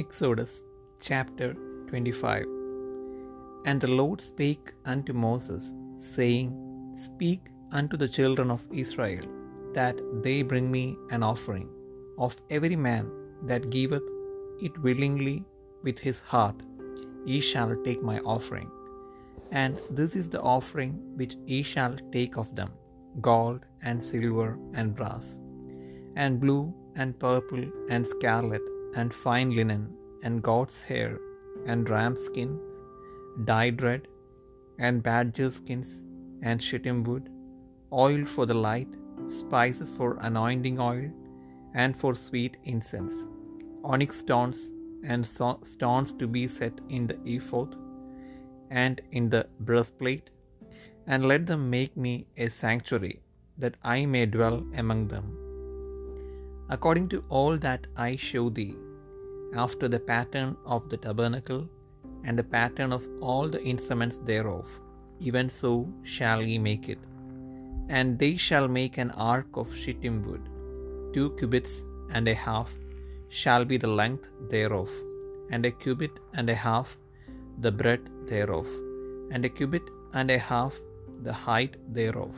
Exodus chapter 25 And the Lord spake unto Moses, saying, Speak unto the children of Israel, that they bring me an offering. Of every man that giveth it willingly with his heart, ye shall take my offering. And this is the offering which ye shall take of them gold and silver and brass, and blue and purple and scarlet and fine linen, and goat's hair, and ram skins, dyed red, and badger skins, and shittim wood, oil for the light, spices for anointing oil, and for sweet incense, onyx stones, and so- stones to be set in the ephod, and in the breastplate, and let them make me a sanctuary, that I may dwell among them according to all that I show thee, after the pattern of the tabernacle, and the pattern of all the instruments thereof, even so shall ye make it. And they shall make an ark of shittim wood, two cubits and a half shall be the length thereof, and a cubit and a half the breadth thereof, and a cubit and a half the height thereof.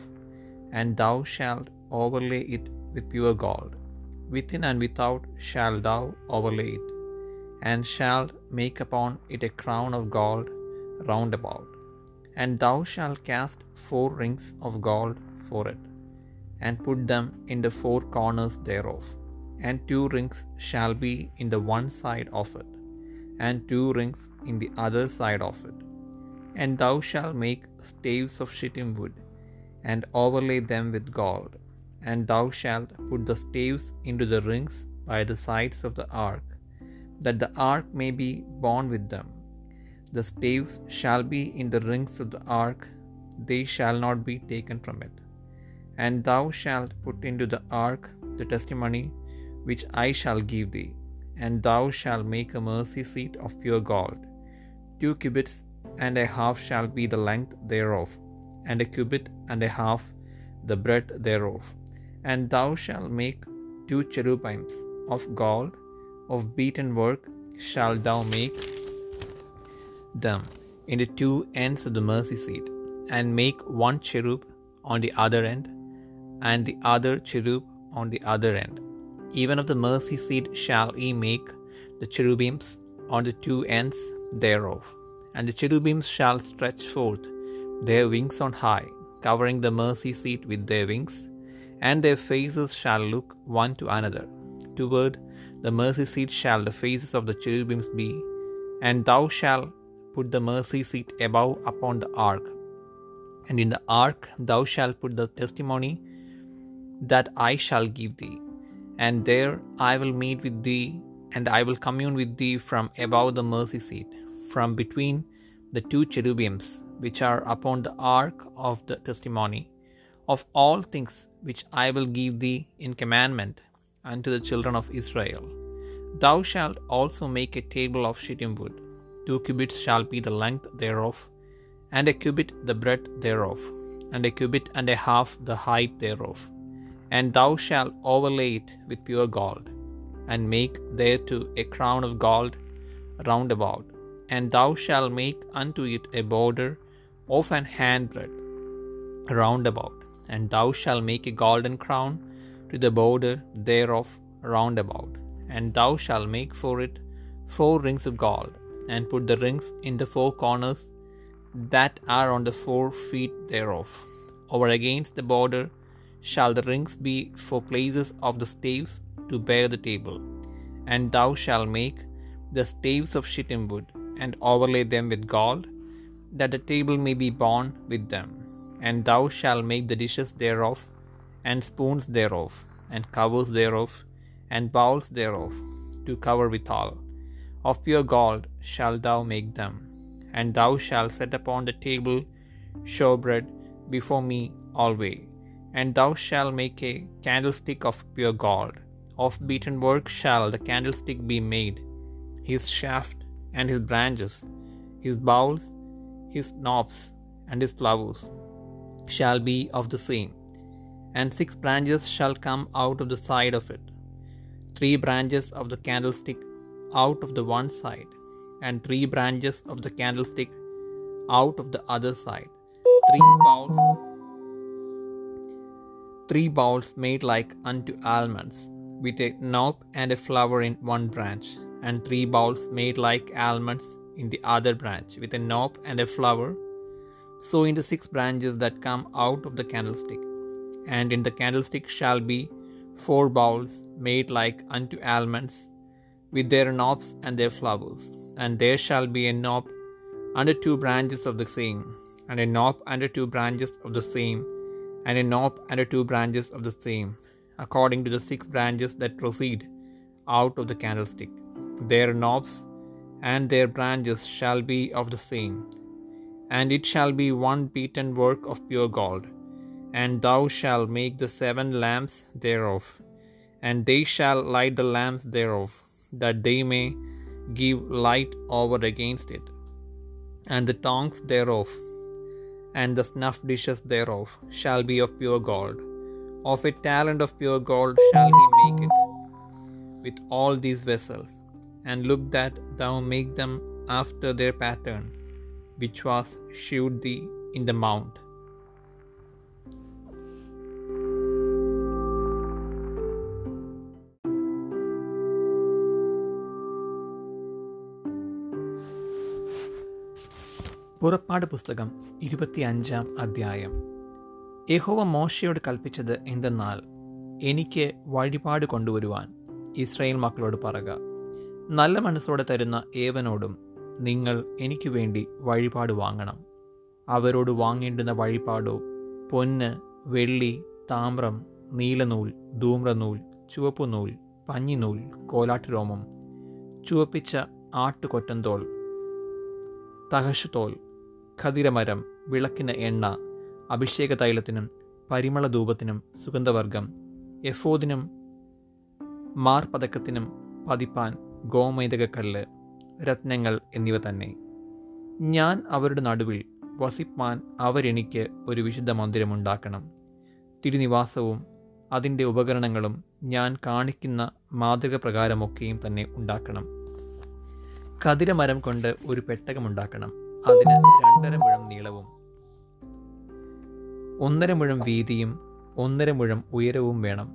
And thou shalt overlay it with pure gold within and without shalt thou overlay it, and shalt make upon it a crown of gold round about. And thou shalt cast four rings of gold for it, and put them in the four corners thereof. And two rings shall be in the one side of it, and two rings in the other side of it. And thou shalt make staves of shittim wood, and overlay them with gold and thou shalt put the staves into the rings by the sides of the ark, that the ark may be borne with them. The staves shall be in the rings of the ark, they shall not be taken from it. And thou shalt put into the ark the testimony which I shall give thee, and thou shalt make a mercy seat of pure gold. Two cubits and a half shall be the length thereof, and a cubit and a half the breadth thereof and thou shalt make two cherubims of gold, of beaten work shalt thou make them in the two ends of the mercy seat, and make one cherub on the other end, and the other cherub on the other end. Even of the mercy seat shall ye make the cherubims on the two ends thereof. And the cherubims shall stretch forth their wings on high, covering the mercy seat with their wings and their faces shall look one to another. Toward the mercy seat shall the faces of the cherubims be, and thou shalt put the mercy seat above upon the ark. And in the ark thou shalt put the testimony that I shall give thee, and there I will meet with thee, and I will commune with thee from above the mercy seat, from between the two cherubims which are upon the ark of the testimony, of all things which I will give thee in commandment unto the children of Israel. Thou shalt also make a table of shittim wood. Two cubits shall be the length thereof, and a cubit the breadth thereof, and a cubit and a half the height thereof. And thou shalt overlay it with pure gold, and make thereto a crown of gold round about. And thou shalt make unto it a border of an handbreadth round about and thou shalt make a golden crown to the border thereof round about, and thou shalt make for it four rings of gold, and put the rings in the four corners that are on the four feet thereof. Over against the border shall the rings be for places of the staves to bear the table, and thou shalt make the staves of shittim wood, and overlay them with gold, that the table may be borne with them and thou shalt make the dishes thereof, and spoons thereof, and covers thereof, and bowls thereof, to cover withal. Of pure gold shalt thou make them, and thou shalt set upon the table showbread before me alway. And thou shalt make a candlestick of pure gold. Of beaten work shall the candlestick be made, his shaft and his branches, his bowls, his knobs, and his flowers shall be of the same, and six branches shall come out of the side of it. Three branches of the candlestick out of the one side, and three branches of the candlestick out of the other side. Three bowls, three bowls made like unto almonds, with a knob and a flower in one branch, and three bowls made like almonds in the other branch, with a knob and a flower. So in the six branches that come out of the candlestick. And in the candlestick shall be four bowls made like unto almonds, with their knobs and their flowers. And there shall be a knob under two branches of the same, and a knob under two branches of the same, and a knob under two branches of the same, according to the six branches that proceed out of the candlestick. Their knobs and their branches shall be of the same. And it shall be one beaten work of pure gold. And thou shalt make the seven lamps thereof, and they shall light the lamps thereof, that they may give light over against it. And the tongs thereof, and the snuff dishes thereof, shall be of pure gold. Of a talent of pure gold shall he make it with all these vessels. And look that thou make them after their pattern, which was shewed thee in the mount. പുറപ്പാട് പുസ്തകം ഇരുപത്തി അഞ്ചാം അധ്യായം യഹോവ മോശയോട് കൽപ്പിച്ചത് എന്തെന്നാൽ എനിക്ക് വഴിപാട് കൊണ്ടുവരുവാൻ ഇസ്രായേൽ മക്കളോട് പറക നല്ല മനസ്സോടെ തരുന്ന ഏവനോടും നിങ്ങൾ എനിക്ക് വേണ്ടി വഴിപാട് വാങ്ങണം. അവരോട് വാങ്ങേണ്ടുന്ന വഴിപാടോ പൊന്ന് വെള്ളി താമ്രം നീലനൂൽ ധൂമ്രനൂൽ ചുവപ്പുനൂൽ പഞ്ഞിനൂൽ കോലാട്ടുരോമം ചുവപ്പിച്ച ആട്ടുകൊറ്റന്തോൽ തഹശുതോൽ ഖതിരമരം വിളക്കിന് എണ്ണ അഭിഷേക തൈലത്തിനും പരിമള ധൂപത്തിനും സുഗന്ധവർഗം എഫോദിനും മാർപതക്കത്തിനും പതിപ്പാൻ ഗോമേതകക്കല്ല് രത്നങ്ങൾ എന്നിവ തന്നെ. ഞാൻ അവരുടെ നടുവിൽ വസിപ്പാൻ അവരെനിക്ക് ഒരു വിശുദ്ധ മന്ദിരമുണ്ടാക്കണം തിരുനിവാസവും അതിന്റെ ഉപകരണങ്ങളും ഞാൻ കാണിക്കുന്ന മാതൃക പ്രകാരമൊക്കെയും തന്നെ ഉണ്ടാക്കണം. കതിരമരം കൊണ്ട് ഒരു പെട്ടകമുണ്ടാക്കണം അതിന് രണ്ടര മുഴം നീളവും ഒന്നര മുഴം വീതിയും ഒന്നര മുഴം ഉയരവും വേണം.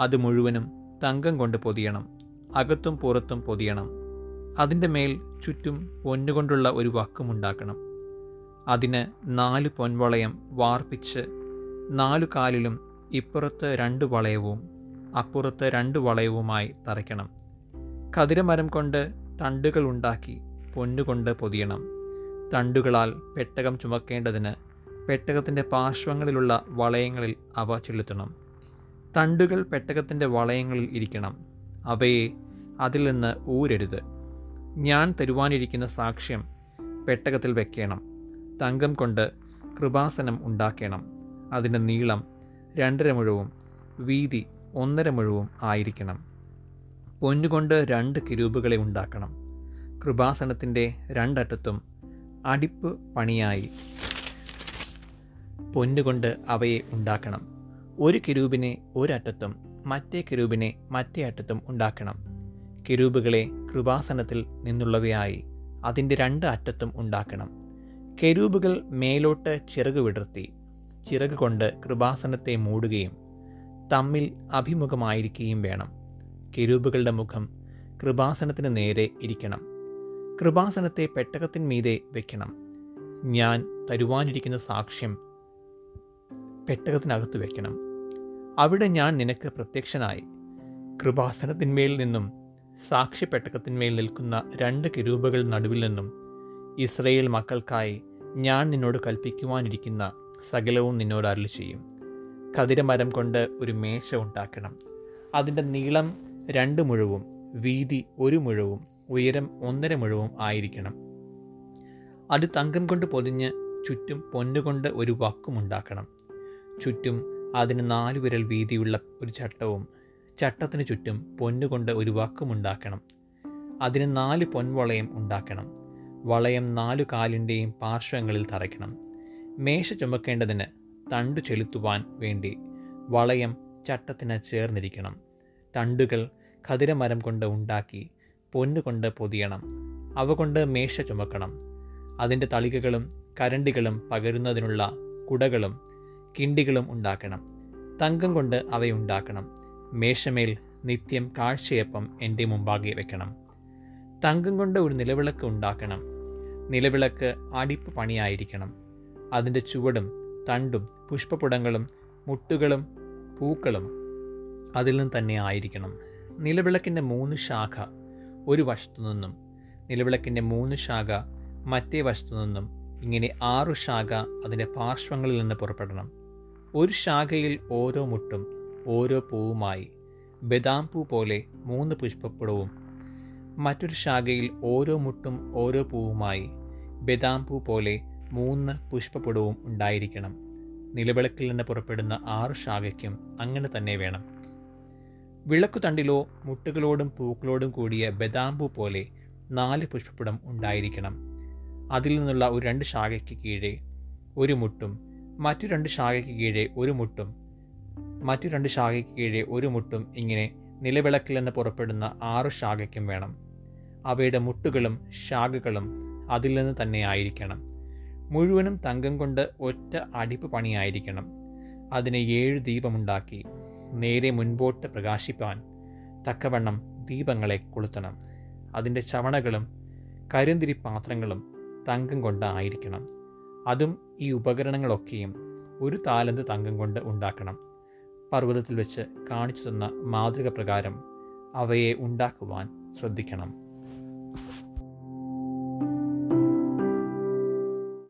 അത് മുഴുവനും തങ്കം കൊണ്ട് പൊതിയണം. അകത്തും പുറത്തും പൊതിയണം. അതിന്റെ മേൽ ചുറ്റും പൊന്നുകൊണ്ടുള്ള ഒരു വക്കുമുണ്ടാക്കണം. അതിന് നാല് പൊൻവളയം വാർപ്പിച്ച് നാലു കാലിലും ഇപ്പുറത്ത് രണ്ട് വളയവും അപ്പുറത്ത് രണ്ട് വളയവുമായി തറയ്ക്കണം. കതിരമരം കൊണ്ട് തണ്ടുകൾ ഉണ്ടാക്കി പൊന്നുകൊണ്ട് പൊതിയണം. തണ്ടുകളാൽ പെട്ടകം ചുമക്കേണ്ടതിന് പെട്ടകത്തിന്റെ പാർശ്വങ്ങളിലുള്ള വളയങ്ങളിൽ അവ ചെലുത്തണം. തണ്ടുകൾ പെട്ടകത്തിന്റെ വളയങ്ങളിൽ ഇരിക്കണം. അവയെ അതിൽ നിന്ന് ഊരരുത്. ഞാൻ തരുവാനിരിക്കുന്ന സാക്ഷ്യം പെട്ടകത്തിൽ വെക്കണം. തങ്കം കൊണ്ട് കൃപാസനം ഉണ്ടാക്കണം. അതിന്റെ നീളം രണ്ടര മുഴവും വീതി ഒന്നര മുഴവും ആയിരിക്കണം. പൊന്നുകൊണ്ട് രണ്ട് കിരൂപുകളെ ഉണ്ടാക്കണം. കൃപാസനത്തിന്റെ രണ്ടറ്റത്തും അടിപ്പ് പണിയായി പൊന്നുകൊണ്ട് അവയെ ഉണ്ടാക്കണം. ഒരു കിരൂപിനെ ഒരറ്റത്തും മറ്റേ കിരൂപിനെ മറ്റേ അറ്റത്തും ഉണ്ടാക്കണം. കെരൂബുകളെ കൃപാസനത്തിൽ നിന്നുള്ളവയായി അതിന്റെ രണ്ട് അറ്റത്തും ഉണ്ടാക്കണം. കെരൂബുകൾ മേലോട്ട് ചിറക് വിടർത്തി ചിറക് കൊണ്ട് കൃപാസനത്തെ മൂടുകയും തമ്മിൽ അഭിമുഖമായിരിക്കുകയും വേണം. കെരൂബുകളുടെ മുഖം കൃപാസനത്തിന് നേരെ ഇരിക്കണം. കൃപാസനത്തെ പെട്ടകത്തിന്മീതെ വെക്കണം. ഞാൻ തരുവാനിരിക്കുന്ന സാക്ഷ്യം പെട്ടകത്തിനകത്ത് വെക്കണം. അവിടെ ഞാൻ നിനക്ക് പ്രത്യക്ഷനായി. കൃപാസനത്തിന്മേൽ നിന്നും സാക്ഷ്യപ്പെട്ടകത്തിന്മേൽ നിൽക്കുന്ന രണ്ട് കിരൂപകൾ നടുവിൽ നിന്നും ഇസ്രയേൽ മക്കൾക്കായി ഞാൻ നിന്നോട് കൽപ്പിക്കുവാനിരിക്കുന്ന സകലവും നിന്നോട് അരളി ചെയ്യും കതിരമരം കൊണ്ട് ഒരു മേശ ഉണ്ടാക്കണം. അതിന്റെ നീളം രണ്ട് മുഴവും വീതി ഒരു മുഴവും ഉയരം ഒന്നര മുഴവും ആയിരിക്കണം. അത് തങ്കം കൊണ്ട് പൊതിഞ്ഞ് ചുറ്റും പൊന്നുകൊണ്ട് ഒരു വക്കും ഉണ്ടാക്കണം. ചുറ്റും അതിന് നാലു വിരൽ വീതിയുള്ള ഒരു ചട്ടവും ചട്ടത്തിന് ചുറ്റും പൊന്നുകൊണ്ട് ഒരു വക്കുമുണ്ടാക്കണം. അതിന് നാല് പൊൻവളയം ഉണ്ടാക്കണം. വളയം നാലു കാലിന്റെയും പാർശ്വങ്ങളിൽ തറയ്ക്കണം. മേശ ചുമക്കേണ്ടതിന് തണ്ടു ചെലുത്തുവാൻ വേണ്ടി വളയം ചട്ടത്തിന് ചേർന്നിരിക്കണം. തണ്ടുകൾ ഖതിരമരം കൊണ്ട് ഉണ്ടാക്കി പൊന്നുകൊണ്ട് പൊതിയണം. അവ കൊണ്ട് മേശ ചുമക്കണം. അതിന്റെ തളികകളും കരണ്ടികളും പകരുന്നതിനുള്ള കുടകളും കിണ്ടികളും ഉണ്ടാക്കണം. തങ്കം കൊണ്ട് അവയുണ്ടാക്കണം മേശമേൽ നിത്യം കാഴ്ചയപ്പം എന്റെ മുമ്പാകെ വെക്കണം. തങ്കം കൊണ്ട് ഒരു നിലവിളക്ക് ഉണ്ടാക്കണം. നിലവിളക്ക് അടിപ്പ് പണിയായിരിക്കണം. അതിന്റെ ചുവടും തണ്ടും പുഷ്പപുടങ്ങളും മുട്ടുകളും പൂക്കളും അതിൽ നിന്ന് തന്നെ ആയിരിക്കണം. നിലവിളക്കിന്റെ മൂന്ന് ശാഖ ഒരു വശത്തു നിന്നും നിലവിളക്കിന്റെ മൂന്ന് ശാഖ മറ്റേ വശത്തു നിന്നും ഇങ്ങനെ ആറു ശാഖ അതിന്റെ പാർശ്വങ്ങളിൽ നിന്ന് പുറപ്പെടണം. ഒരു ശാഖയിൽ ഓരോ മുട്ടും ഓരോ പൂവുമായി ബദാം പൂ പോലെ മൂന്ന് പുഷ്പപ്പുടവും മറ്റൊരു ശാഖയിൽ ഓരോ മുട്ടും ഓരോ പൂവുമായി ബദാം പൂ പോലെ മൂന്ന് പുഷ്പപ്പുടവും ഉണ്ടായിരിക്കണം. നിലവിളക്കിൽ നിന്ന് പുറപ്പെടുന്ന ആറു ശാഖയ്ക്കും അങ്ങനെ തന്നെ വേണം. വിളക്കുതണ്ടിലോ മുട്ടുകളോടും പൂക്കളോടും കൂടിയ ബദാംപൂ പോലെ നാല് പുഷ്പപ്പുടം ഉണ്ടായിരിക്കണം. അതിൽ നിന്നുള്ള ഒരു രണ്ട് ശാഖയ്ക്ക് കീഴേ ഒരു മുട്ടും മറ്റു രണ്ട് ശാഖയ്ക്ക് കീഴേ ഒരു മുട്ടും മറ്റു രണ്ട് ശാഖയ്ക്ക് കീഴെ ഒരു മുട്ടും ഇങ്ങനെ നിലവിളക്കിൽ നിന്ന് പുറപ്പെടുന്ന ആറ് ശാഖയ്ക്കും വേണം. അവയുടെ മുട്ടുകളും ശാഖകളും അതിൽ നിന്ന് തന്നെ ആയിരിക്കണം. മുഴുവനും തങ്കം കൊണ്ട് ഒറ്റ അടിപ്പ് പണിയായിരിക്കണം. അതിന് ഏഴ് ദീപമുണ്ടാക്കി നേരെ മുൻപോട്ട് പ്രകാശിപ്പാൻ തക്കവണ്ണം ദീപങ്ങളെ കൊളുത്തണം. അതിന്റെ ചവണകളും കരിന്തിരി പാത്രങ്ങളും തങ്കം കൊണ്ട് ആയിരിക്കണം. അതും ഈ ഉപകരണങ്ങളൊക്കെയും ഒരു താലന്ത് തങ്കം കൊണ്ട് ഉണ്ടാക്കണം. പർവതത്തിൽ വെച്ച് കാണിച്ചു തന്ന മാതൃക പ്രകാരം അവയെ ഉണ്ടാക്കുവാൻ ശ്രദ്ധിക്കണം.